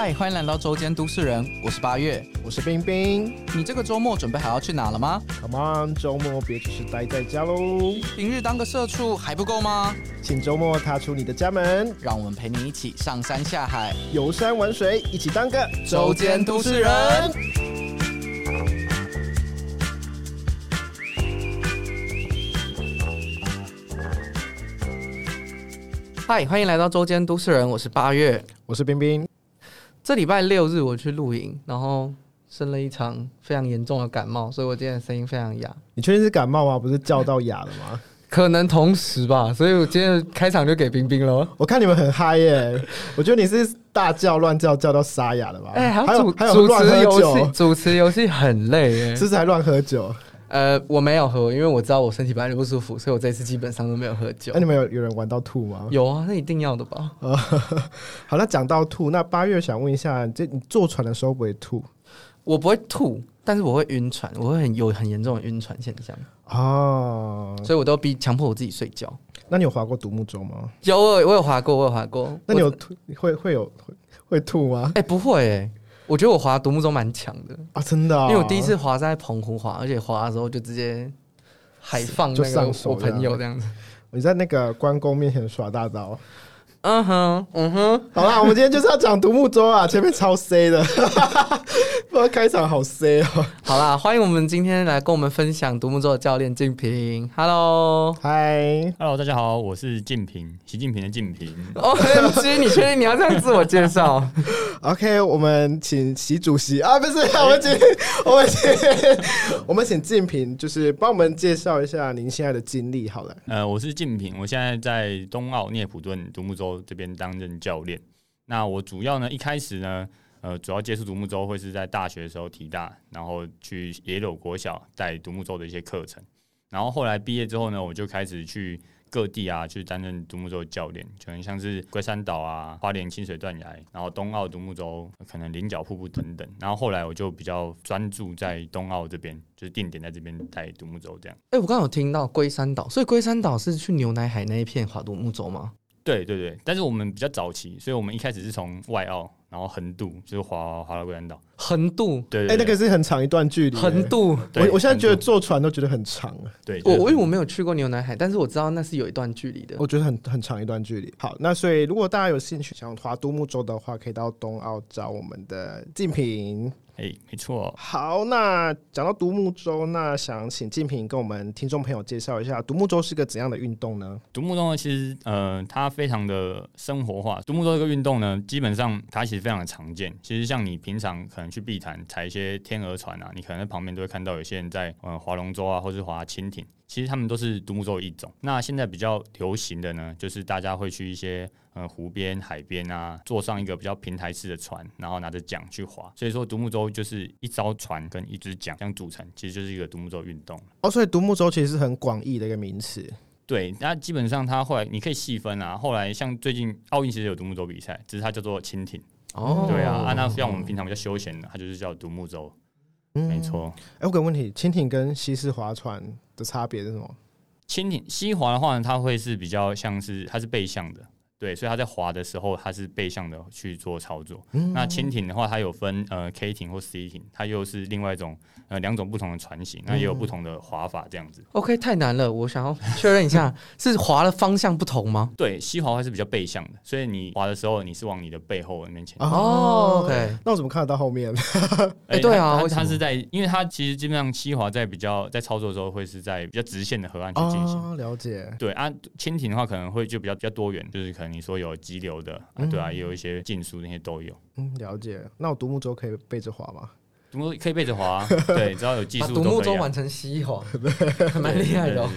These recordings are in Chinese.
嗨，欢迎来到周间都市人，我是八月。我是冰冰你这个周末准备好要去哪了吗？，Come on，周末别只是待在家喽，平日当个社畜还不够吗？请周末踏出你的家门，让我们陪你一起上山下海，游山玩水，一起当个周间都市人。嗨，欢迎来到周间都市人，我是八月。我是冰冰，这礼拜六日我去露营，然后生了一场非常严重的感冒，所以我今天的声音非常哑。你确定是感冒吗？不是叫到哑了吗？可能同时吧，所以我今天开场就给冰冰了。我看你们很嗨耶，我觉得你是大叫乱叫叫到沙哑了吧？哎、还还有主还有主持游戏，主持游戏很累耶。是不是还乱喝酒？呃，我没有喝，因为我知道我身体本来就不舒服，所以我这次基本上都没有喝酒那、。你们有有人玩到吐吗？有啊，那一定要的吧？呃，好，那讲到吐，那八月想问一下，这你坐船的时候不会吐我不会吐，但是我会晕船，我会很有很严重的晕船现象，哦，所以我都逼强迫我自己睡觉。那你有划过独木舟吗？有，我有我有滑过，我有划过。那你有吐会会有会会吐吗？哎、不会哎、我觉得我滑独木舟蛮强的，啊，真的、哦，因为我第一次滑在澎湖滑，而且滑的时候就直接海放就那个上手我朋友这样子。你在那个关公面前耍大招。嗯哼，嗯哼，好啦，我们今天就是要讲独木舟啊，前面超 C 的，不知道开场好 C 哦。好啦，欢迎我们今天来跟我们分享独木舟的教练静平。Hello。嗨，Hello，大家好，我是静平，习近平的静平。OMG，你确定你要这样自我介绍？OK，我们请习主席啊，不是，我们请我们请我们请静平，就是帮我们介绍一下您现在的经历好了。呃，我是静平，我现在在东奥涅普顿独木舟这边担任教练。那我主要呢，一开始呢，呃，主要接触独木舟会是在大学的时候体大，然后去野柳国小带独木舟的一些课程。然后后来毕业之后呢，我就开始去各地啊，去担任独木舟教练，可能像是龟山岛啊、花莲清水断崖，然后东澳独木舟，可能菱角瀑布等等。然后后来我就比较专注在东澳这边，就是定点在这边带独木舟这样。哎、我刚刚有听到龟山岛，所以龟山岛是去牛奶海那一片划独木舟吗？对对对，但是我们比较早期，所以我们一开始是从外澳，然后横渡，就是滑滑到龟山岛。横渡，哎、对对对那个是很长一段距离。横渡。对我我现在觉得横渡坐船都觉得很长啊，对，我我因为我没有去过牛奶海，但是我知道那是有一段距离的。我觉得很很长一段距离。好，那所以如果大家有兴趣想划独木舟的话，可以到东澳找我们的静平。哎，没错。好，那讲到独木舟，那想请静平跟我们听众朋友介绍一下，独木舟是个怎样的运动呢？独木舟呢，其实呃，它非常的生活化。独木舟这个运动呢，基本上它其实非常的常见。其实像你平常可能去碧潭踩一些天鹅船啊，你可能在旁边都会看到有些人在呃划龙舟啊，或是划蜻蜓。其实他们都是独木舟的一种。那现在比较流行的呢，就是大家会去一些呃湖边、海边啊，坐上一个比较平台式的船，然后拿着桨去划。所以说独木舟就是一艘船跟一只桨这样组成，其实就是一个独木舟运动。哦，所以独木舟其实是很广义的一个名词。对，那基本上它后来你可以细分啊。后来像最近奥运其实有独木舟比赛，只是它叫做蜻蜓。哦对啊，啊那像我们平常比较休闲的，它就是叫独木舟。嗯没。错，哎、我有个问题，蜻蜓跟西式划船的差别是什么？蜻蜓西划的话呢，它会是比较像是它是背向的。对，所以它在滑的时候，它是背向的去做操作。嗯那蜻蜓的话，它有分呃 K 艇或 C 艇，它又是另外一种呃两种不同的船型，那也有不同的滑法这样子。OK，太难了，我想要确认一下，是滑的方向不同吗？对，西滑还是比较背向的，所以你滑的时候，你是往你的背后那边前进。哦，OK，那我怎么看得到后面？哎对啊它是在，因为它其实基本上西滑在比较在操作的时候会是在比较直线的河岸去进行。哦，了解。对啊，蜻蜓的话可能会就比较比较多元，就是可能你说有激流的，啊对啊，嗯也有一些竞速那些都有。嗯，了解。那我独木舟可以背着划吗？独木可以背着滑啊，对，只要有技把术都可以、啊。独木舟玩成西滑，蛮厉害的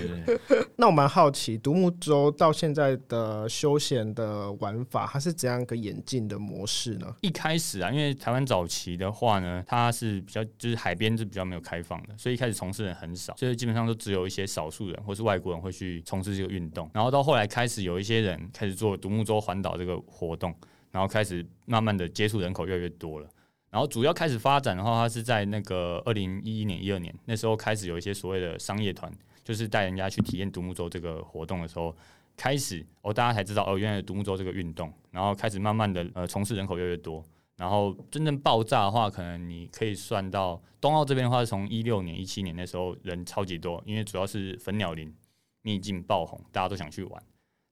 那我蛮好奇，独木舟到现在的休闲的玩法，它是怎样一个演进的模式呢？一开始啊，因为台湾早期的话呢，它是比较就是海边是比较没有开放的，所以一开始从事人很少，所以基本上都只有一些少数人或是外国人会去从事这个运动。然后到后来开始有一些人开始做独木舟环岛这个活动，然后开始慢慢的接触人口越来越多了。然后主要开始发展的话，它是在那个二零一一年、一二年那时候开始有一些所谓的商业团，就是带人家去体验独木舟这个活动的时候，开始哦，大家才知道哦，原来独木舟这个运动，然后开始慢慢的呃从事人口越来越多，然后真正爆炸的话，可能你可以算到冬奥这边的话，从一六年、一七年那时候人超级多，因为主要是粉鸟林秘境爆红，大家都想去玩。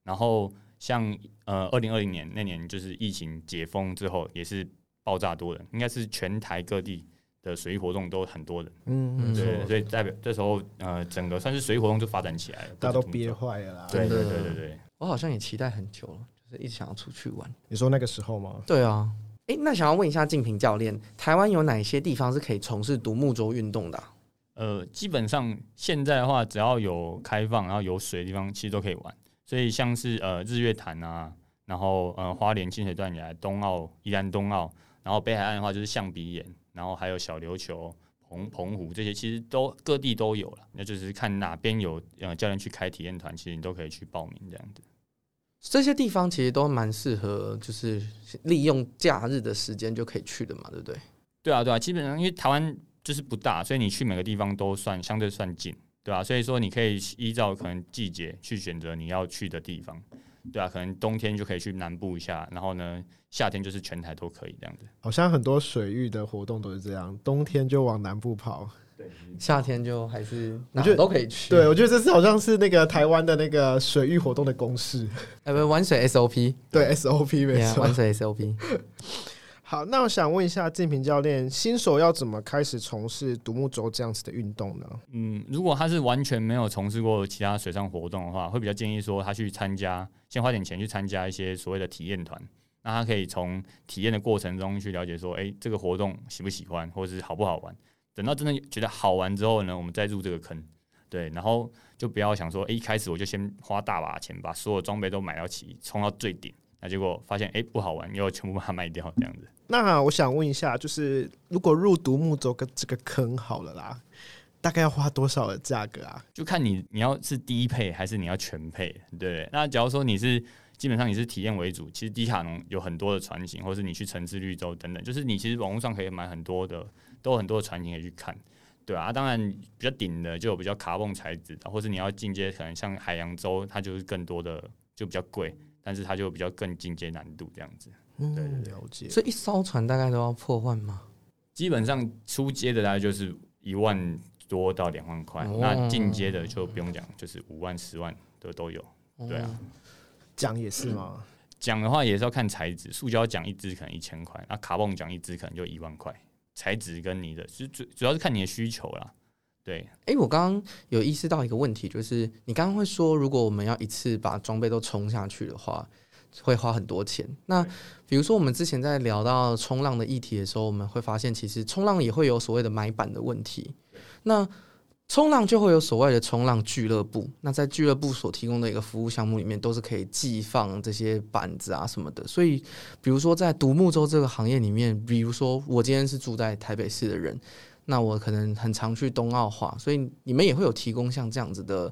然后像呃二零二零年那年就是疫情解封之后，也是爆炸多人，应该是全台各地的水域活动都很多人。嗯，嗯对，所以代表这时候呃整个算是水域活动就发展起来了，大家都憋坏了啦。对对对对对。我好像也期待很久了，就是一直想要出去玩。你说那个时候吗？对啊，诶，那想要问一下静平教练，台湾有哪些地方是可以从事独木舟运动的啊、呃，基本上现在的话，只要有开放，然后有水的地方，其实都可以玩。所以像是呃日月潭啊，然后呃花莲清水断崖、东澳、宜兰东澳，然后北海岸的话就是象鼻岩，然后还有小琉球、澎澎湖这些，其实都各地都有了。那就是看哪边有呃教练去开体验团，其实你都可以去报名这样子。这些地方其实都蛮适合，就是利用假日的时间就可以去的嘛，对不对？对啊，对啊，基本上因为台湾就是不大，所以你去每个地方都算相对算近，对啊，所以说你可以依照可能季节去选择你要去的地方，对啊，可能冬天就可以去南部一下，然后呢，夏天就是全台都可以这样子。好像很多水域的活动都是这样，冬天就往南部跑。夏天就还是哪我觉得都可以去。对，我觉得这是好像是那个台湾的那个水域活动的公式。哎，不，玩水 SOP，对 SOP 没 yeah, 错玩。水 SOP。好，那我想问一下静平教练，新手要怎么开始从事独木舟这样子的运动呢？嗯，如果他是完全没有从事过其他水上活动的话，会比较建议说他去参加，先花点钱去参加一些所谓的体验团。那他可以从体验的过程中去了解说，诶，这个活动喜不喜欢，或者是好不好玩。等到真的觉得好玩之后呢，我们再入这个坑。对，然后就不要想说，诶，一开始我就先花大把钱把所有装备都买到齐，冲到最顶，那结果发现诶不好玩，又全部把它卖掉这样子。那我想问一下，就是如果入独木舟跟这个坑好了啦，大概要花多少的价格啊？就看你你要是低配还是你要全配，对？那假如说你是基本上你是体验为主，其实迪卡侬有很多的船型，或是你去城市绿洲等等，就是你其实网络上可以买很多的，都有很多的船型可以去看，对啊，当然比较顶的就有比较卡泵材质的，或是你要进阶，可能像海洋洲，它就是更多的就比较贵，但是它就比较更进阶难度这样子。嗯，了解。所以一艘船大概都要破万吗？基本上出街的大概就是一万多到两万块，哦那进阶的就不用讲，就是五万、十万的都有。对啊哦，桨也是吗？桨的话也是要看材质，塑胶桨一支可能一千块，那卡泵桨一支可能就一万块。材质跟你的，主主主要是看你的需求啦。对，哎、我刚刚有意识到一个问题，就是你刚刚会说，如果我们要一次把装备都冲下去的话，会花很多钱。那比如说我们之前在聊到冲浪的议题的时候，我们会发现，其实冲浪也会有所谓的买板的问题。那冲浪就会有所谓的冲浪俱乐部，那在俱乐部所提供的一个服务项目里面，都是可以寄放这些板子啊什么的。所以，比如说在独木舟这个行业里面，比如说我今天是住在台北市的人，那我可能很常去冬奥化，所以你们也会有提供像这样子的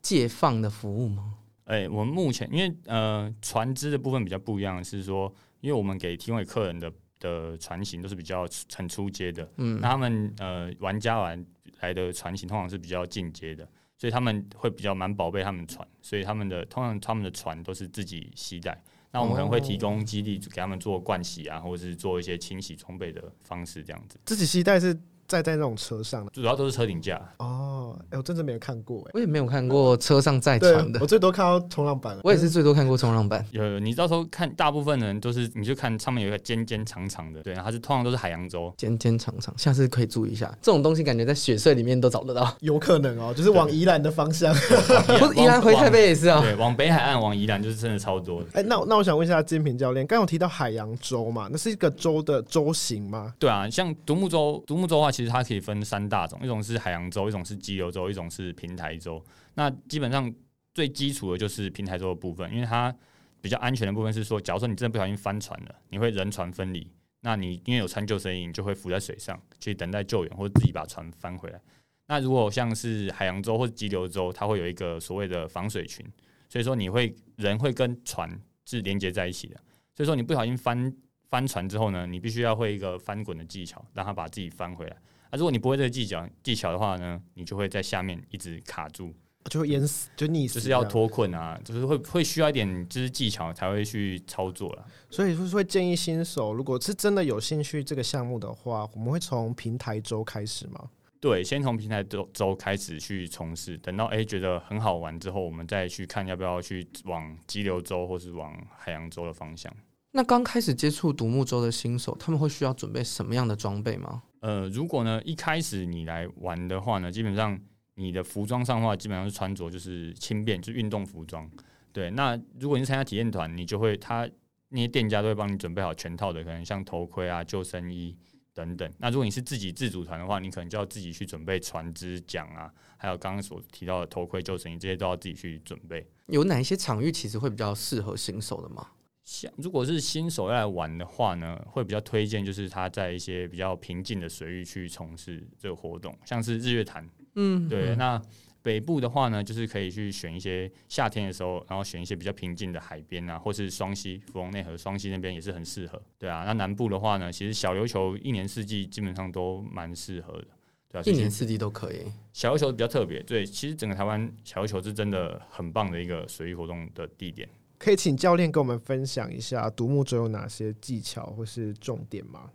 借放的服务吗？哎、我们目前因为呃船只的部分比较不一样，是说，因为我们给提供给客人的的船型都是比较很出街的，嗯那他们呃玩家玩来的船型通常是比较进阶的，所以他们会比较蛮宝贝他们船，所以他们的通常他们的船都是自己携带。那我们可能会提供基地给他们做灌洗啊，或者是做一些清洗装备的方式，这样子。自己携带是载在那种车上的主要都是车顶架，哦。哎、我真的没有看过哎、我也没有看过车上载对船的我，最多看到冲浪板了。我也是最多看过冲浪板。有有你到时候看，大部分人都是，你就看上面有一个尖尖长长的，对，它是通常都是海洋洲，尖尖长长，下次可以注意一下。这种东西感觉在雪隧里面都找得到，有可能哦，就是往宜兰的方向。不是宜兰回台北也是啊。对，往北海岸、往宜兰就是真的超多的。哎、那那我想问一下金平教练，刚刚有提到海洋洲嘛？那是一个洲的洲型吗？对啊，像独木舟，独木舟的话，其实它可以分三大种，一种是海洋舟，一种是激流舟，一种是平台舟。那基本上最基础的就是平台舟的部分，因为它比较安全的部分是说，假如说你真的不小心翻船了，你会人船分离，那你因为有穿救生衣，你就会浮在水上去等待救援，或者自己把船翻回来。那如果像是海洋舟或者激流舟，它会有一个所谓的防水群，所以说你会人会跟船是连接在一起的。所以说你不小心翻翻船之后呢，你必须要会一个翻滚的技巧，让它把自己翻回来。啊，如果你不会这个技巧技巧的话呢，你就会在下面一直卡住，就会淹死，就溺死，就是要。脱困啊，就是会会需要一点就是技巧才会去操作了。所以就是会建议新手，如果是真的有兴趣这个项目的话，我们会从平台周开始吗？对，先从平台周周开始去从事，等到哎、觉得很好玩之后，我们再去看要不要去往激流洲或是往海洋洲的方向。那刚开始接触独木舟的新手，他们会需要准备什么样的装备吗？呃，如果呢一开始你来玩的话呢，基本上你的服装上的话，基本上是穿着就是轻便，就运动服装。对，那如果你是参加体验团，你就会他那些店家都会帮你准备好全套的，可能像头盔啊、救生衣等等。那如果你是自己自主团的话，你可能就要自己去准备船只桨啊，还有刚刚所提到的头盔、救生衣这些都要自己去准备。有哪一些场域其实会比较适合新手的吗？像如果是新手要来玩的话呢，会比较推荐就是他在一些比较平静的水域去从事这个活动，像是日月潭。嗯，对，那北部的话呢，就是可以去选一些夏天的时候，然后选一些比较平静的海边啊，或是双溪、芙蓉内河、双溪那边也是很适合。对啊，那南部的话呢，其实小琉球一年四季基本上都蛮适合的。对啊，一年四季都可以。小琉球比较特别。对，其实整个台湾小琉球是真的很棒的一个水域活动的地点。可以请教练跟我们分享一下独木舟有哪些技巧或是重点吗？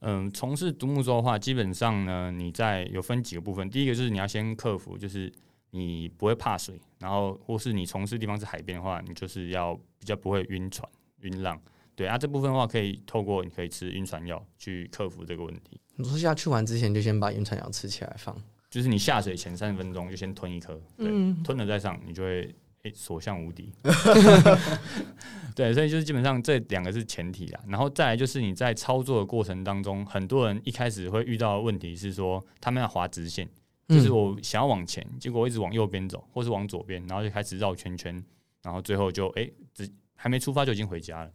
嗯，从事独木舟的话，基本上呢，你在有分几个部分。第一个就是你要先克服，就是你不会怕水，然后或是你从事地方是海边的话，你就是要比较不会晕船、晕浪。对啊，这部分的话可以透过你可以吃晕船药去克服这个问题。你说下去玩之前就先把晕船药吃起来放。就是你下水前三十分钟就先吞一颗，对，嗯吞了再上，你就会诶所向无敌。对，所以就是基本上这两个是前提啦，然后再来就是你在操作的过程当中，很多人一开始会遇到的问题是说，他们要划直线，就是嗯我想要往前，结果我一直往右边走，或是往左边，然后就开始绕圈圈，然后最后就诶只还没出发就已经回家了。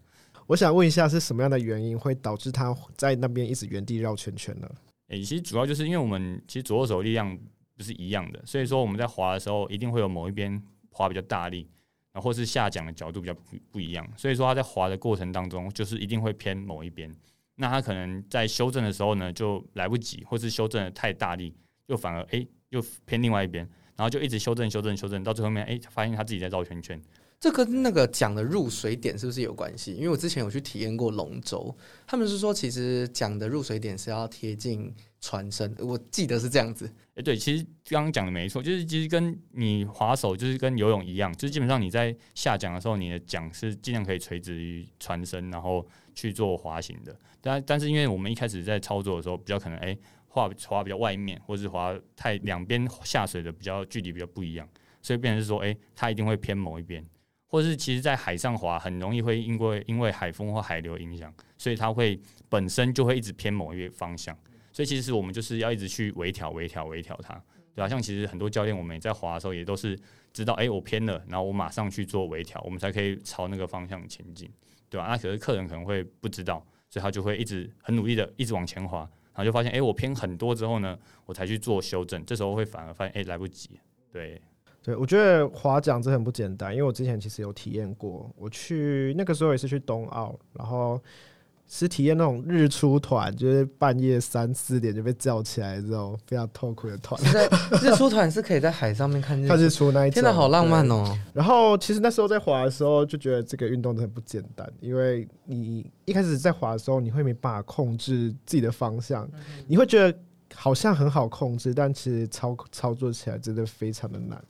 我想问一下，是什么样的原因会导致他在那边一直原地绕圈圈呢？诶、其实主要就是因为我们其实左右手力量不是一样的，所以说我们在滑的时候一定会有某一边滑比较大力，然后或是下桨的角度比较不不一样，所以说他在滑的过程当中，就是一定会偏某一边。那他可能在修正的时候呢，就来不及，或是修正的太大力，又反而诶、又偏另外一边，然后就一直修正修正修正，到最后面诶、发现他自己在绕圈圈。这跟那个桨的入水点是不是有关系？因为我之前有去体验过龙舟，他们是说其实桨的入水点是要贴近船身，我记得是这样子。诶，对，其实刚刚讲的没错，就是其实跟你滑手就是跟游泳一样，就是基本上你在下桨的时候，你的桨是尽量可以垂直于船身，然后去做滑行的。但但是因为我们一开始在操作的时候，比较可能诶划划比较外面，或是划太两边下水的比较距离比较不一样，所以变成是说，诶，它一定会偏某一边，或是其实在海上滑很容易会因为因为海风或海流影响，所以它会本身就会一直偏某一个方向。所以其实我们就是要一直去微调、微调、微调它，对吧、像其实很多教练我们在滑的时候，也都是知道，哎、我偏了，然后我马上去做微调，我们才可以朝那个方向前进，对吧、那可是客人可能会不知道，所以他就会一直很努力的一直往前滑，然后就发现，哎、我偏很多之后呢，我才去做修正，这时候会反而发现，哎、来不及，对，对，我觉得划桨真的很不简单，因为我之前其实有体验过，我去那个时候也是去冬奥，然后是体验那种日出团，就是半夜三四点就被叫起来这种非常痛苦的团，在日出团是可以在海上面看日看日出，出那一种，天哪，好浪漫哦！然后其实那时候在滑的时候就觉得这个运动真的很不简单，因为你一开始在滑的时候，你会没办法控制自己的方向，你会觉得好像很好控制，但其实操操作起来真的非常的难。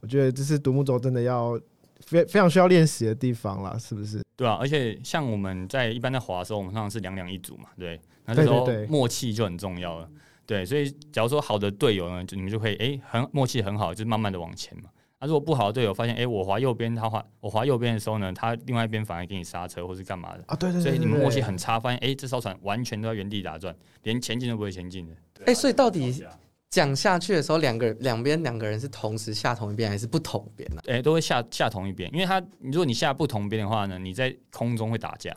我觉得这是独木舟真的要非非常需要练习的地方啦，是不是？对啊，而且像我们在一般在滑的时候，我们通常是两两一组嘛，对，那这时候默契就很重要了。对，所以假如说好的队友呢，就你们就可以诶很默契很好，就是慢慢的往前嘛。那、如果不好的队友发现诶我滑右边，他滑我滑右边的时候呢，他另外一边反而给你刹车或是干嘛的，啊，对对对所以你们默契很差，发现诶这艘船完全都在原地打转，连前进都不会前进的。哎、所以到底讲下去的时候，两个两边两个人是同时下同一边，还是不同边呢、诶都会下下同一边，因为他如果你下不同边的话呢，你在空中会打架，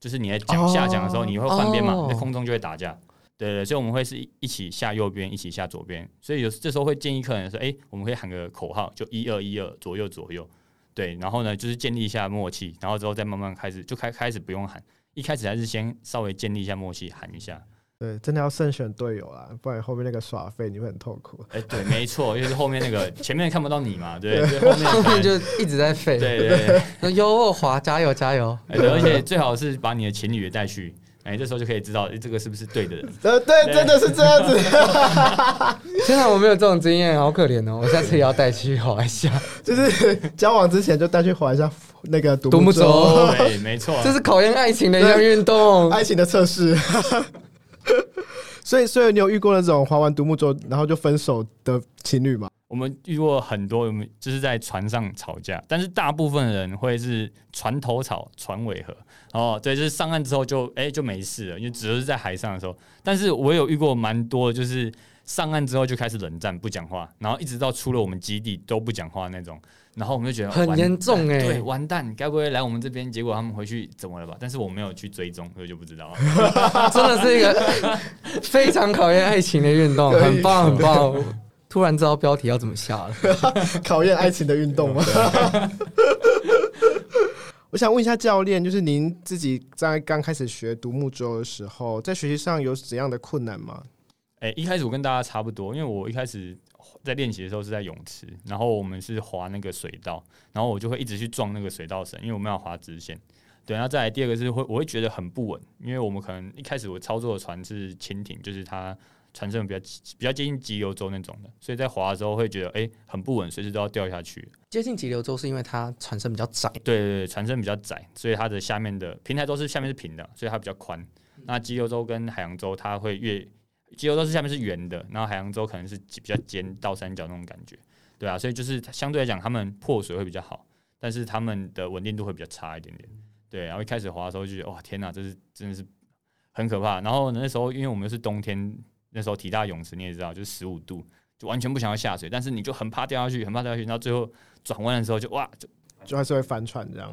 就是你在讲哦下讲的时候，你会换边嘛，在空中就会打架。对对，所以我们会是一一起下右边，一起下左边。所以有这时候会建议客人说：“哎、我们可以喊个口号，就一二一二，左右左右。”对，然后呢，就是建立一下默契，然后之后再慢慢开始，就开开始不用喊，一开始还是先稍微建立一下默契，喊一下。对，真的要慎选队友啦，不然后面那个耍废你会很痛苦。哎、对，没错，就是后面那个前面看不到你嘛，对，所以后面后面就一直在废。对对对，说哟滑，加油加油！哎对，而且最好是把你的情侣也带去，哎，这时候就可以知道，哎，这个是不是对的人？呃，对，真的是这样子，现在我没有这种经验，好可怜哦！我下次也要带去滑一下，就是交往之前就带去滑一下那个独独木舟，舟对，没错，这是考验爱情的一项运动。爱情的测试。所以，所以你有遇过那种划完独木舟然后就分手的情侣吗？我们遇过很多，就是在船上吵架，但是大部分人会是船头吵，船尾和。哦，对，就是上岸之后就哎、就没事了，因为只是在海上的时候。但是我有遇过蛮多，就是上岸之后就开始冷战，不讲话，然后一直到出了我们基地都不讲话那种。然后我们就觉得很完严重哎对，完蛋，该不会来我们这边？结果他们回去怎么了吧？但是我没有去追踪，所以就不知道。真的是一个 非常考验爱情的运动，很棒很棒。突然知道标题要怎么下了。考验爱情的运动吗？我想问一下教练，就是您自己在刚开始学独木舟的时候，在学习上有怎样的困难吗？哎、一开始我跟大家差不多，因为我一开始在练习的时候是在泳池，然后我们是滑那个水道，然后我就会一直去撞那个水道绳，因为我们要滑直线。对，然后再来第二个是会我会觉得很不稳，因为我们可能一开始我操作的船是潜艇，就是它船身比较比较接近急流舟那种的，所以在滑的时候会觉得哎、很不稳，随时都要掉下去。接近急流舟是因为它船身比较窄，对对对，船身比较窄，所以它的下面的平台都是下面是平的，所以它比较宽。那急流洲跟海洋洲它会越激流洲是下面是圆的，然后海洋洲可能是比较尖倒三角那种感觉，对啊，所以就是相对来讲，他们破水会比较好，但是他们的稳定度会比较差一点点。对，然后一开始滑的时候就觉得哇天哪，这是真的是很可怕。然后那时候因为我们是冬天，那时候体大泳池你也知道，就是十五度，就完全不想要下水，但是你就很怕掉下去，很怕掉下去，然后最后转弯的时候就哇就就还是会翻船这样。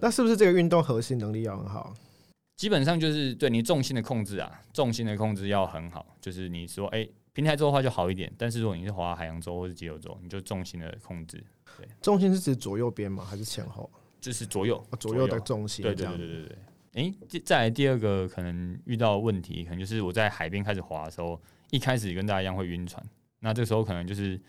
那是不是这个运动核心能力要很好？基本上就是对你重心的控制啊，重心的控制要很好。就是你说，哎、平台舟的话就好一点，但是如果你是滑海洋舟或是激流舟，你就重心的控制，对重心是指左右边吗？还是前后？就是左右哦左右的重心对对对对对对。哎、接再来第二个可能遇到的问题，可能就是我在海边开始滑的时候，一开始跟大家一样会晕船。那这时候可能就是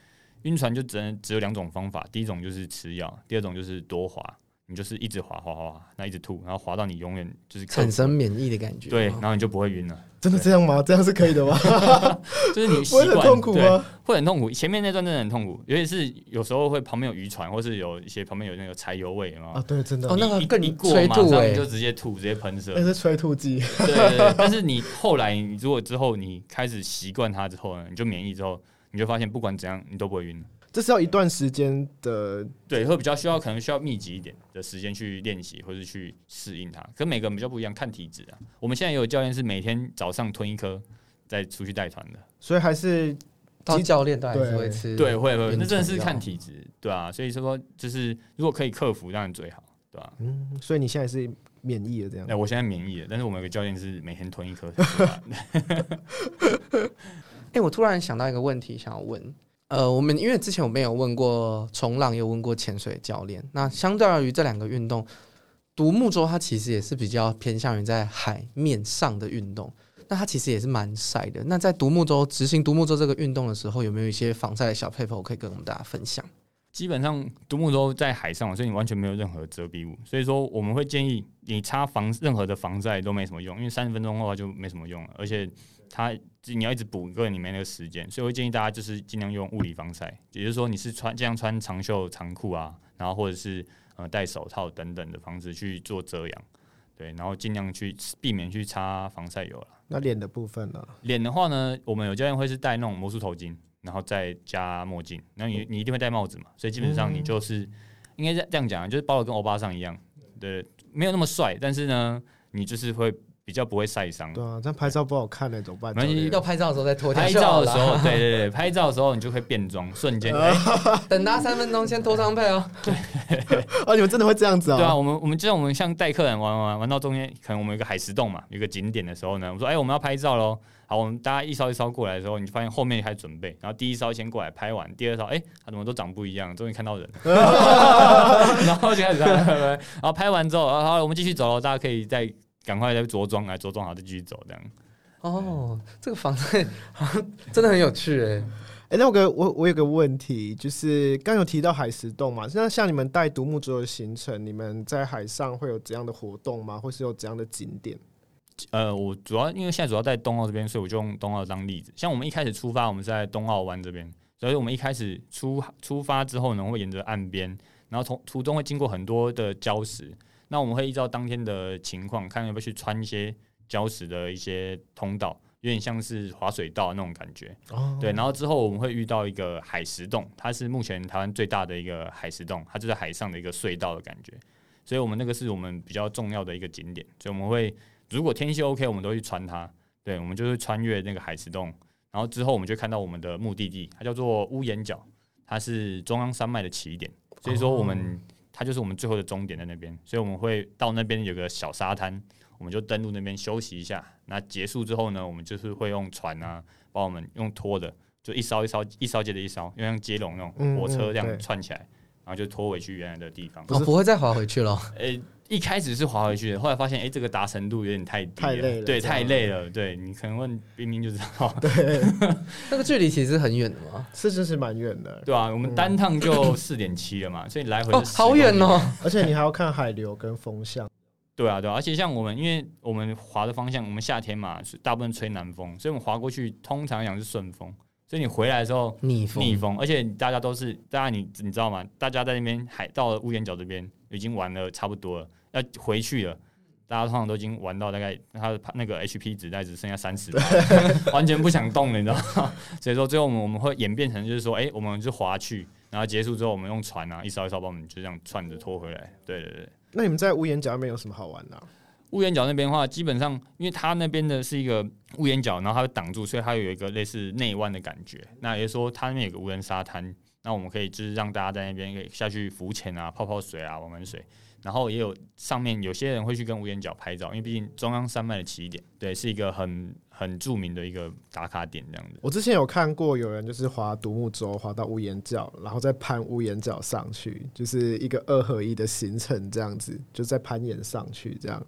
晕船就只能只有两种方法，第一种就是吃药，第二种就是多滑。你就是一直滑滑滑，那一直吐，然后滑到你永远就是产生免疫的感觉。对，然后你就不会晕了。真的这样吗？这样是可以的吗？就是你习不会很惯对痛苦吗？会很痛苦，前面那段真的很痛苦，尤其是有时候会旁边有渔船，或是有一些旁边有那个柴油味嘛啊，。对，真的哦，那个一更一过马上你就直接吐，直接喷射。那是催吐剂。对对对，但是你后来，你如果之后你开始习惯它之后呢，你就免疫之后，你就发现不管怎样你都不会晕了。这是要一段时间的，对，会比较需要可能需要密集一点的时间去练习，或是去适应它。跟每个人比较不一样，看体质啊。我们现在也有教练是每天早上吞一颗，再出去带团的。所以还是当教练都还是对会吃。对，会会，那真的是看体质，对啊。所以说，就是如果可以克服，当然最好，对吧、嗯，所以你现在是免疫的这样哎、。我现在免疫了，但是我们有个教练是每天吞一颗。哎、我突然想到一个问题，想要问。呃，我们因为之前我们有问过冲浪，有问过潜水教练。那相对于这两个运动，独木舟它其实也是比较偏向于在海面上的运动。那它其实也是蛮晒的。那在独木舟执行独木舟这个运动的时候，有没有一些防晒的小配合可以跟我们大家分享？基本上独木舟在海上，所以你完全没有任何遮蔽物，所以说我们会建议你擦防任何的防晒都没什么用，因为三十分钟后就没什么用了，而且它你要一直补，个你没那个时间，所以我会建议大家就是尽量用物理防晒，也就是说你是穿这样穿长袖长裤啊，然后或者是呃戴手套等等的方式去做遮阳，对，然后尽量去避免去擦防晒油了。那脸的部分呢？脸的话呢，我们有教练会是戴那种魔术头巾，然后再加墨镜，然后你你一定会戴帽子嘛，所以基本上你就是、应该这样讲啊，就是包的跟欧巴桑一样，对，没有那么帅，但是呢，你就是会比较不会晒伤。对啊，但拍照不好看呢，怎么办？没关系要拍照的时候再脱掉拍。照的时候，对对对，拍照的时候你就会变装，瞬间，哎、等他三分钟，先脱上配哦。哦，你们真的会这样子啊？对啊，我们我们就像我们像带客人玩玩玩到中间，可能我们有一个海石洞嘛，有一个景点的时候呢，我说哎、我们要拍照喽。好，我们大家一艘一艘过来的时候，你就发现后面开始准备，然后第一艘先过来拍完，第二艘哎，它、怎么都长不一样，终于看到人，然后就开始拍拍拍拍，然后拍完之后，啊好，我们继续走了，大家可以再赶快再着装来着装好再继续走这样。哦，这个防晒好像真的很有趣哎。哎，那我个我我有个问题，就是刚有提到海石洞嘛，那像你们带独木舟的行程，你们在海上会有怎样的活动吗？或是有怎样的景点？呃，我主要因为现在主要在东澳这边，所以我就用东澳当例子。像我们一开始出发，我们在东澳湾这边，所以我们一开始出出发之后呢，会沿着岸边，然后从途中会经过很多的礁石，那我们会依照当天的情况，看要不要去穿一些礁石的一些通道。有点像是滑水道那种感觉，对。然后之后我们会遇到一个海石洞，它是目前台湾最大的一个海石洞，它就在海上的一个隧道的感觉。所以我们那个是我们比较重要的一个景点，所以我们会如果天气 OK，我们都去穿它。对，我们就会穿越那个海石洞，然后之后我们就看到我们的目的地，它叫做屋檐角，它是中央山脉的起点。所以说我们它就是我们最后的终点在那边，所以我们会到那边有个小沙滩。我们就登陆那边休息一下，那结束之后呢，我们就是会用船啊，把我们用拖的，就一艘一艘一艘接着一艘，因为像接龙那种火车这样串起来，然后就拖回去原来的地方。哦，不会再滑回去了。诶，一开始是滑回去的，后来发现，诶，这个达成度有点太低，太累了。对，太累了。对你可能问冰冰就知道。对，那个距离其实很远的嘛，是是是蛮远的。对啊，我们单趟就四点七了嘛，所以来回好远哦，而且你还要看海流跟风向。对啊，对啊，而且像我们，因为我们滑的方向，我们夏天嘛，是大部分吹南风，所以我们滑过去通常讲是顺风，所以你回来的时候逆风，逆风，而且大家都是，大家你你知道吗？大家在那边海到了屋檐角这边已经玩的差不多了，要回去了，大家通常都已经玩到大概他的那个 HP 纸袋只剩下三十，完全不想动了，你知道吗？所以说最后我们我们会演变成就是说，哎，我们就划去，然后结束之后我们用船啊一艘一艘把我们就这样串着拖回来，对对对。那你们在屋檐角那边有什么好玩的？屋檐角那边的话，基本上因为它那边的是一个屋檐角，然后它会挡住，所以它有一个类似内湾的感觉。那也就是说，它那边有个无人沙滩，那我们可以就是让大家在那边可以下去浮潜啊、泡泡水啊、玩玩水。然后也有上面有些人会去跟屋檐角拍照，因为毕竟中央山脉的起点，对，是一个很。很著名的一个打卡点，这样子。我之前有看过有人就是划独木舟，划到屋檐角，然后再攀屋檐角上去，就是一个二合一的行程，这样子就在攀岩上去。这样，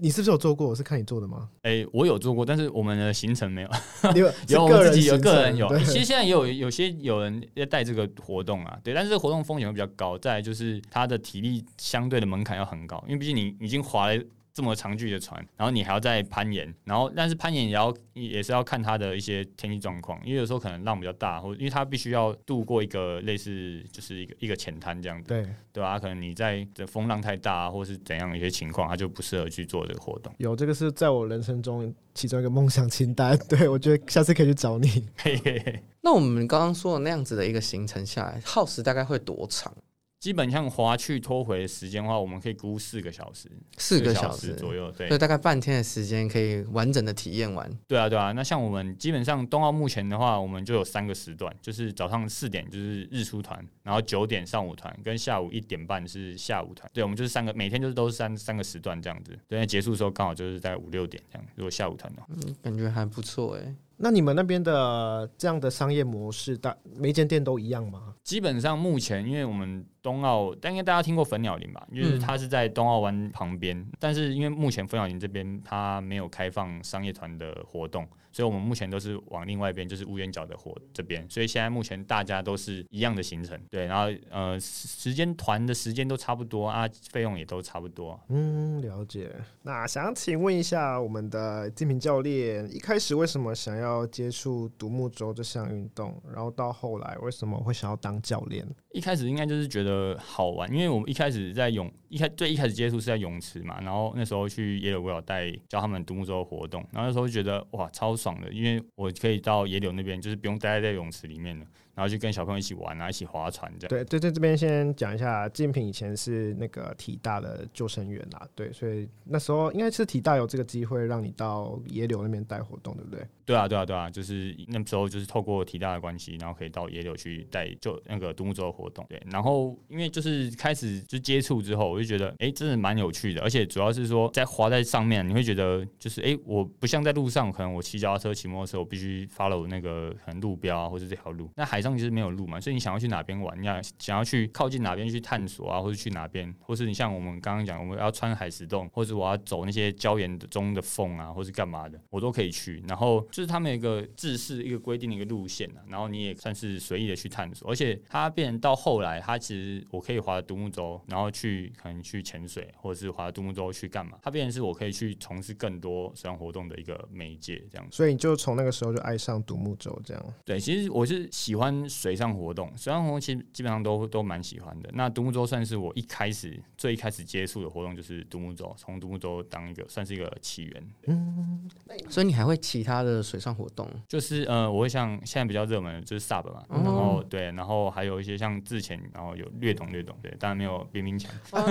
你是不是有做过？我是看你做的吗？哎，我有做过，但是我们的行程没有。有有我自己有个人有。其实现在也有有些有人要带这个活动啊，对，但是这个活动风险会比较高。再就是他的体力相对的门槛要很高，因为毕竟你已经划了。这么长距离的船，然后你还要再攀岩，然后但是攀岩也要也是要看它的一些天气状况，因为有时候可能浪比较大，或因为它必须要渡过一个类似就是一个一个浅滩这样子，对对吧？可能你在这风浪太大，啊或是怎样一些情况，它就不适合去做这个活动。有这个是在我人生中其中一个梦想清单，对我觉得下次可以去找你。嘿嘿嘿那我们刚刚说的那样子的一个行程下来，耗时大概会多长？基本上划去拖回的时间的话，我们可以估四个小时，四个小时左右，对，所以大概半天的时间可以完整的体验完。对啊，对啊。那像我们基本上冬奥目前的话，我们就有三个时段，就是早上四点就是日出团，然后九点上午团，跟下午一点半是下午团。对，我们就是三个，每天就是都是三三个时段这样子。对，结束的时候刚好就是在五六点这样。如果下午团的话，嗯，感觉还不错哎。那你们那边的这样的商业模式，大每间店都一样吗？基本上目前，因为我们冬奥，但应该大家听过粉鸟林吧？就是它是在冬奥湾旁边，但是因为目前粉鸟林这边它没有开放商业团的活动。所以，我们目前都是往另外一边，就是乌烟角的火这边。所以现在目前大家都是一样的行程，对。然后，呃，时间团的时间都差不多啊，费用也都差不多。嗯，了解。那想请问一下，我们的金平教练，一开始为什么想要接触独木舟这项运动？然后到后来为什么会想要当教练？一开始应该就是觉得好玩，因为我们一开始在泳，一开最一开始接触是在泳池嘛。然后那时候去耶鲁威尔带教他们独木舟的活动，然后那时候觉得哇，超。爽的，因为我可以到野柳那边，就是不用待在泳池里面了。然后就跟小朋友一起玩啊，一起划船这样。对对对，这边先讲一下，金品以前是那个体大的救生员啦，对，所以那时候应该是体大有这个机会让你到野柳那边带活动，对不对？对啊，对啊，对啊，就是那时候就是透过体大的关系，然后可以到野柳去带就那个独木舟的活动。对，然后因为就是开始就接触之后，我就觉得哎，真的蛮有趣的，而且主要是说在滑在上面，你会觉得就是哎，我不像在路上，可能我骑脚踏车、骑摩托车，我必须 follow 那个可能路标啊，或者这条路，那还。上其实没有路嘛，所以你想要去哪边玩，你要想要去靠近哪边去探索啊，或者去哪边，或是你像我们刚刚讲，我们要穿海石洞，或者我要走那些礁岩中的缝啊，或是干嘛的，我都可以去。然后就是他们有一个制式、一个规定的一个路线啊，然后你也算是随意的去探索。而且它变到后来，它其实我可以划独木舟，然后去可能去潜水，或者是划独木舟去干嘛？它变成是我可以去从事更多水上活动的一个媒介，这样。所以你就从那个时候就爱上独木舟这样。对，其实我是喜欢水上活动，水上活动其实基本上都都蛮喜欢的。那独木舟算是我一开始最一开始接触的活动，就是独木舟，从独木舟当一个算是一个起源。嗯，所以你还会其他的水上活动？就是呃，我会像现在比较热门的就是 SUP 嘛，然后对，然后还有一些像之前，然后有略懂略懂，对，当然没有冰冰强。哎，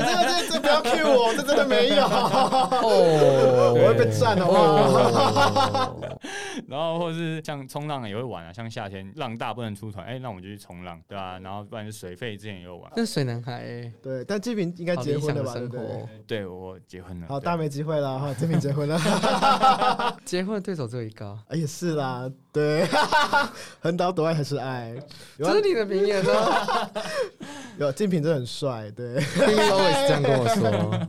这个这这不要 Q 我，这真的没有，哦 我会被占好不好？然后或是像冲浪也会玩啊，像夏天浪大不能出团，哎，那我们就去冲浪，对吧、然后不然就水费之前也有玩。那水男孩欸，对，但季平应该结婚了吧？对不对？生活。对我结婚了，好，大家没机会了哈，季平结婚了。结婚的对手只有一个，哎，也是啦，对，横刀夺爱还是爱？这是你的名言呢。有，静平真的很帅，对。明明 always 这样跟我说。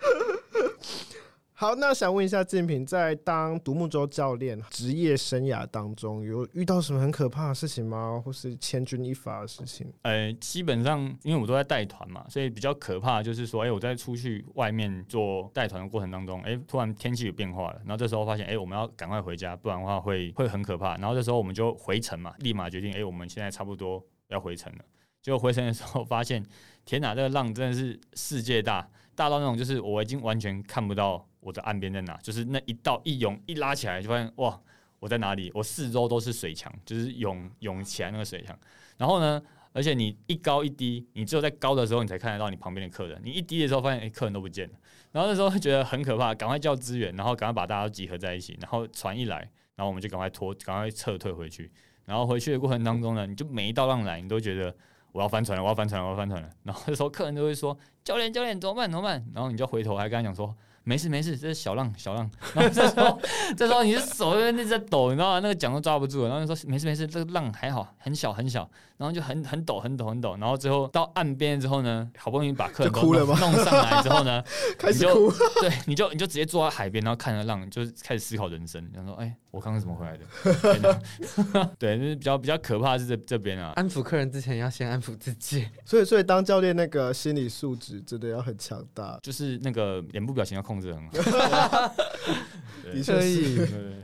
好，那想问一下建平，在当独木舟教练职业生涯当中，有遇到什么很可怕的事情吗？或是千钧一发的事情？呃，基本上因为我都在带团嘛，所以比较可怕就是说，哎、我在出去外面做带团的过程当中，哎、突然天气有变化了，然后这时候发现，哎、我们要赶快回家，不然的话会会很可怕。然后这时候我们就回程嘛，立马决定，哎、我们现在差不多要回程了。结果回程的时候发现，天哪，这个浪真的是世界大，大到那种就是我已经完全看不到我的岸边在哪，就是那一道一涌一拉起来，就发现哇，我在哪里？我四周都是水墙，就是涌涌起来那个水墙。然后呢，而且你一高一低，你只有在高的时候你才看得到你旁边的客人，你一低的时候发现哎、诶客人都不见了。然后那时候觉得很可怕，赶快叫支援，然后赶快把大家都集合在一起，然后船一来，然后我们就赶快拖，赶快撤退回去。然后回去的过程当中呢，你就每一道浪来，你都觉得我要翻船了，我要翻船了，我要翻船了。然后那时候客人都会说：“教练，教练，怎么办？怎么办？”然后你就回头还跟他讲说：“没事，没事，这是小浪，小浪。”然后这时候，这时候你的手在那直在抖，你知道吗？那个桨都抓不住了。然后就说：“没事，没事，这个浪还好，很小，很小。”然后就很很抖，很抖，很抖。然后最后到岸边之后呢，好不容易把客人哭了吗弄弄上来之后呢，开始哭，对，你就你就直接坐在海边，然后看着浪，就是开始思考人生，想说，哎、我刚刚怎么回来的？对，就是比较比较可怕的是这这边啊，安抚客人之前要先安抚自己。所以所以当教练那个心理素质真的要很强大，就是那个脸部表情要控制得很好。的确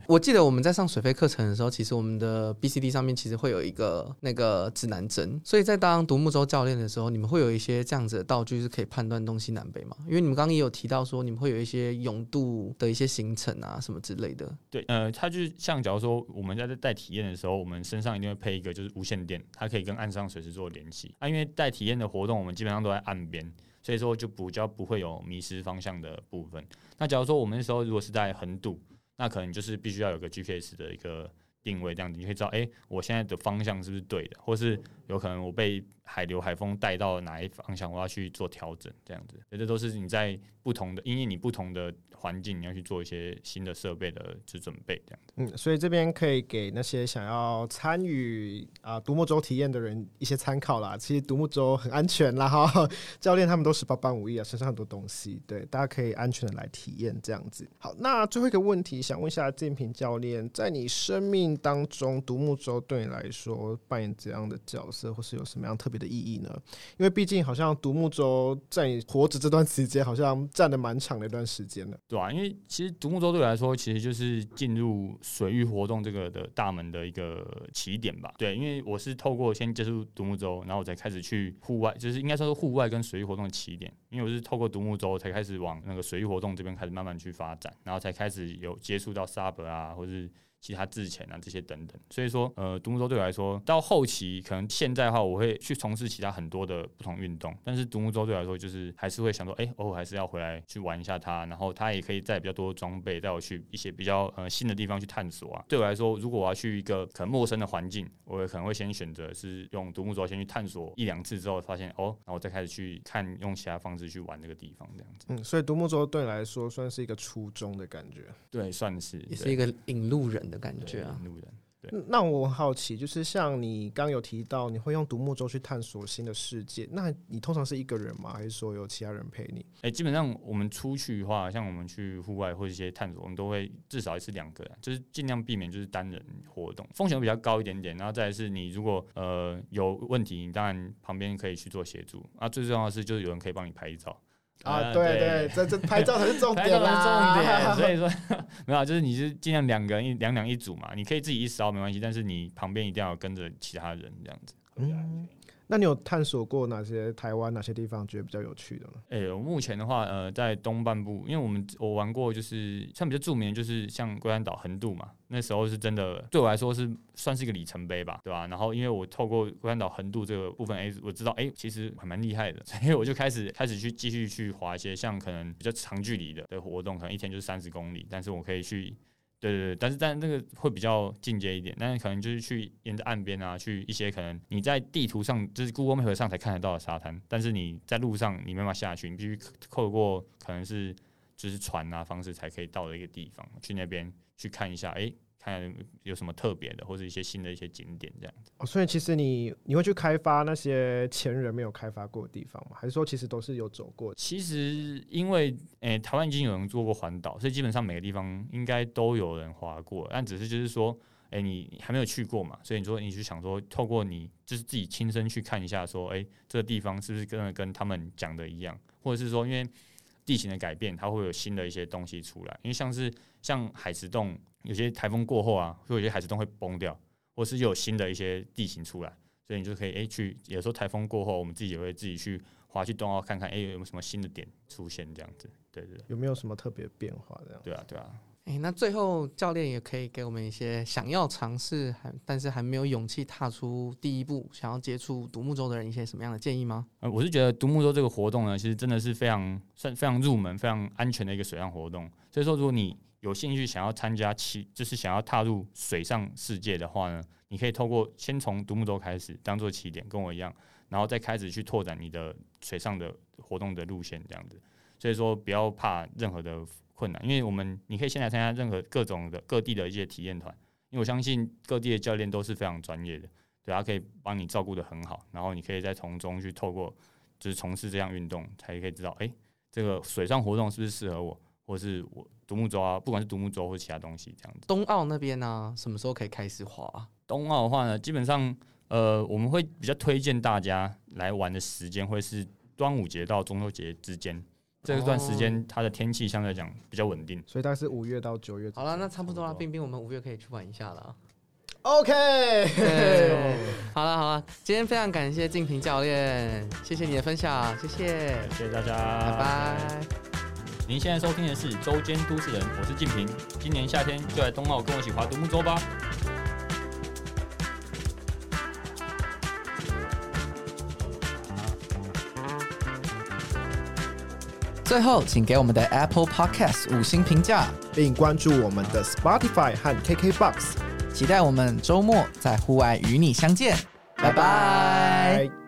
我记得我们在上水费课程的时候，其实我们的 BCD 上面其实会有一个那个指南针，所以在当独木舟教练的时候，你们会有一些这样子的道具是可以判断东西南北嘛？因为你们刚刚也有提到说，你们会有一些泳度的一些行程啊什么之类的。对，呃，它就是像假如说我们在带体验的时候，我们身上一定会配一个就是无线电，它可以跟岸上随时做联系。啊，因为带体验的活动，我们基本上都在岸边，所以说就比较不会有迷失方向的部分。那假如说我们那时候如果是在横渡，那可能就是必须要有个 GPS 的一个定位，这样子你会知道，哎、我现在的方向是不是对的，或是有可能我被海流、海风带到哪一方向，我要去做调整，这样子。这都是你在不同的，因为你不同的环境，你要去做一些新的设备的就准备，这样子。嗯，所以这边可以给那些想要参与啊独木舟体验的人一些参考啦。其实独木舟很安全啦，哈，教练他们都十八般武艺啊，身上很多东西，对，大家可以安全的来体验这样子。好，那最后一个问题，想问一下建平教练，在你生命当中，独木舟对你来说扮演怎样的角色，或是有什么样特别的意义呢？因为毕竟好像独木舟在你活着这段时间，好像占了蛮长的一段时间了。对啊，因为其实独木舟对我来说，其实就是进入水域活动这个的大门的一个起点吧。对，因为我是透过先接触独木舟，然后我才开始去户外，就是应该说是户外跟水域活动的起点。因为我是透过独木舟才开始往那个水域活动这边开始慢慢去发展，然后才开始有接触到 SUP 啊，或是其他自潜啊这些等等。所以说，呃，独木舟对我来说，到后期可能现在的话，我会去从事其他很多的不同运动，但是独木舟对我来说，就是还是会想说，哎、偶尔还是要回来去玩一下它，然后它也可以带比较多装备，带我去一些比较呃新的地方去探索啊。对我来说，如果我要去一个可能陌生的环境，我也可能会先选择是用独木舟先去探索一两次之后，发现哦，然后我再开始去看用其他方式去玩这个地方，这样子。嗯，所以独木舟对你来说算是一个初衷的感觉。对，算是也是一个引路人的感觉啊。路人。嗯那我很好奇，就是像你刚有提到，你会用独木舟去探索新的世界，那你通常是一个人吗？还是说有其他人陪你？哎、基本上我们出去的话，像我们去户外或者一些探索，我们都会至少一次两个人，就是尽量避免就是单人活动，风险会比较高一点点。然后再来是你如果呃有问题，你当然旁边可以去做协助。啊，最重要的是就是有人可以帮你拍照。啊，呃对对，这这拍照才是重 拍照点啦，是重点，所以说 没有啊，就是你是尽量两个人一两两一组嘛，你可以自己一烧没关系，但是你旁边一定要跟着其他人这样子。嗯，那你有探索过哪些台湾哪些地方觉得比较有趣的吗？哎、我目前的话，呃，在东半部，因为我们我玩过，就是像比较著名的，就是像龟山岛横渡嘛，那时候是真的对我来说是算是一个里程碑吧，对吧、然后因为我透过龟山岛横渡这个部分，哎、我知道，哎、其实还蛮厉害的，所以我就开始开始去继续去滑一些像可能比较长距离的的活动，可能一天就是三十公里，但是我可以去。对对对，但是但那个会比较进阶一点，但是可能就是去沿着岸边啊，去一些可能你在地图上就是 Google Map 上才看得到的沙滩，但是你在路上你没办法下去，你必须透过可能是就是船啊方式才可以到的一个地方，去那边去看一下，诶，看有什么特别的或者一些新的一些景点这样子。哦，所以其实你你会去开发那些前人没有开发过的地方吗？还是说其实都是有走过的？其实因为诶、台湾已经有人做过环岛，所以基本上每个地方应该都有人滑过，但只是就是说。诶，你还没有去过嘛？所以你说你就想说，透过你就是自己亲身去看一下，说，诶，这个地方是不是真的跟他们讲的一样，或者是说，因为地形的改变，它会有新的一些东西出来。因为像是像海石洞，有些台风过后啊，会有些海蚀洞会崩掉，或是又有新的一些地形出来，所以你就可以诶去，有时候台风过后，我们自己也会自己去划去东澳看看，诶有没有什么新的点出现这样子。对对对有没有什么特别变化？这样对啊对啊。哎、那最后教练也可以给我们一些想要尝试还但是还没有勇气踏出第一步，想要接触独木舟的人一些什么样的建议吗？呃，我是觉得独木舟这个活动呢，其实真的是非常算非常入门、非常安全的一个水上活动。所以说，如果你有兴趣想要参加其就是想要踏入水上世界的话呢，你可以透过先从独木舟开始当做起点，跟我一样，然后再开始去拓展你的水上的活动的路线这样子。所以说，不要怕任何的困难，因为我们你可以先来参加任何各种的各地的一些体验团，因为我相信各地的教练都是非常专业的，对，他可以帮你照顾的很好，然后你可以在从中去透过就是从事这项运动，才可以知道，哎、这个水上活动是不是适合我，或是我独木舟啊，不管是独木舟或其他东西这样子。东澳那边呢、什么时候可以开始滑啊、冬奥的话呢，基本上呃，我们会比较推荐大家来玩的时间会是端午节到中秋节之间。这段时间它的天气相对来讲比较稳定，所以大概是五月到九月。好了，那差不多了，冰冰，我们五月可以去玩一下了。OK，好了好了，今天非常感谢静平教练，谢谢你的分享，谢谢，谢谢大家，拜拜。您现在收听的是周间都市人，我是静平。今年夏天就来冬奥跟我一起划独木舟吧。最后，请给我们的 Apple Podcast 五星评价，并关注我们的 Spotify 和 KKBox。期待我们周末在户外与你相见，拜拜。拜